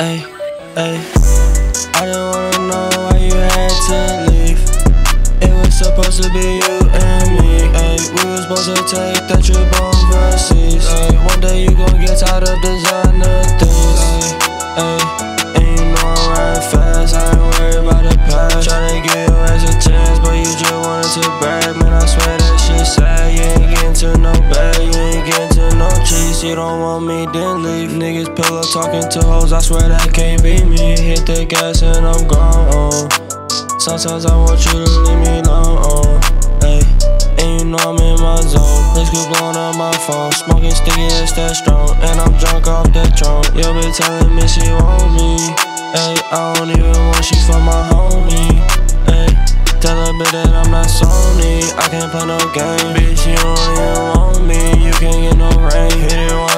Ay, ay. I don't wanna know why you had to leave. It was supposed to be you and me. Ay, we were supposed to take that trip overseas. Ay, one day you gon' get tired of designer things. Ay, ay. And you know I'm riding fast, I ain't worried about the past. Tryna give you as a chance, but you just wanted to break. Man, I swear that shit sad. You ain't getting to no bag, you ain't getting to no cheese. You don't want me then pillow talking to hoes. I swear that can't be me. Hit the gas and I'm gone. Sometimes I want you to leave me alone. Hey, and you know I'm in my zone. Please quit blowing up my phone. Smoking sticky, it's that strong. And I'm drunk off that drone. Yo, bitch telling me she want me. Hey, I don't even want she for my homie. Hey, tell her bitch that I'm not Sony. I can't play no game. Bitch, you don't even want me. You can't get no rain. Hit it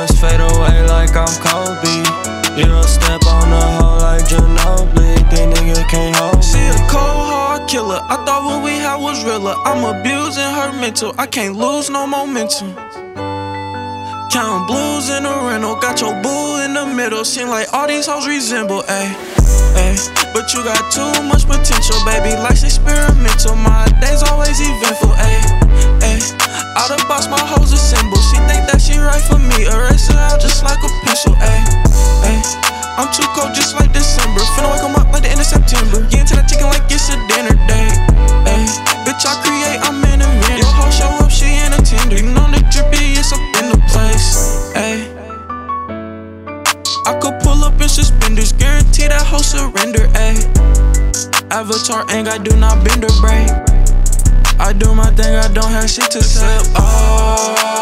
realer. I'm abusing her mental. I can't lose no momentum. Count blues in the rental. Got your boo in the middle. Seem like all these hoes resemble, ayy. Ay, but you got too much potential, baby. Life's experimental. My days always eventful, ayy. Ay, out of box, my hoes a symbol. She think that she right for me. Erase her out just like a pencil, ayy. Ay, I'm too cold just like December. Finna wake 'em up like the end of September. Get into that chicken surrender, ayy. Avatar ain't got do not bend or break. I do my thing, I don't have shit to say. I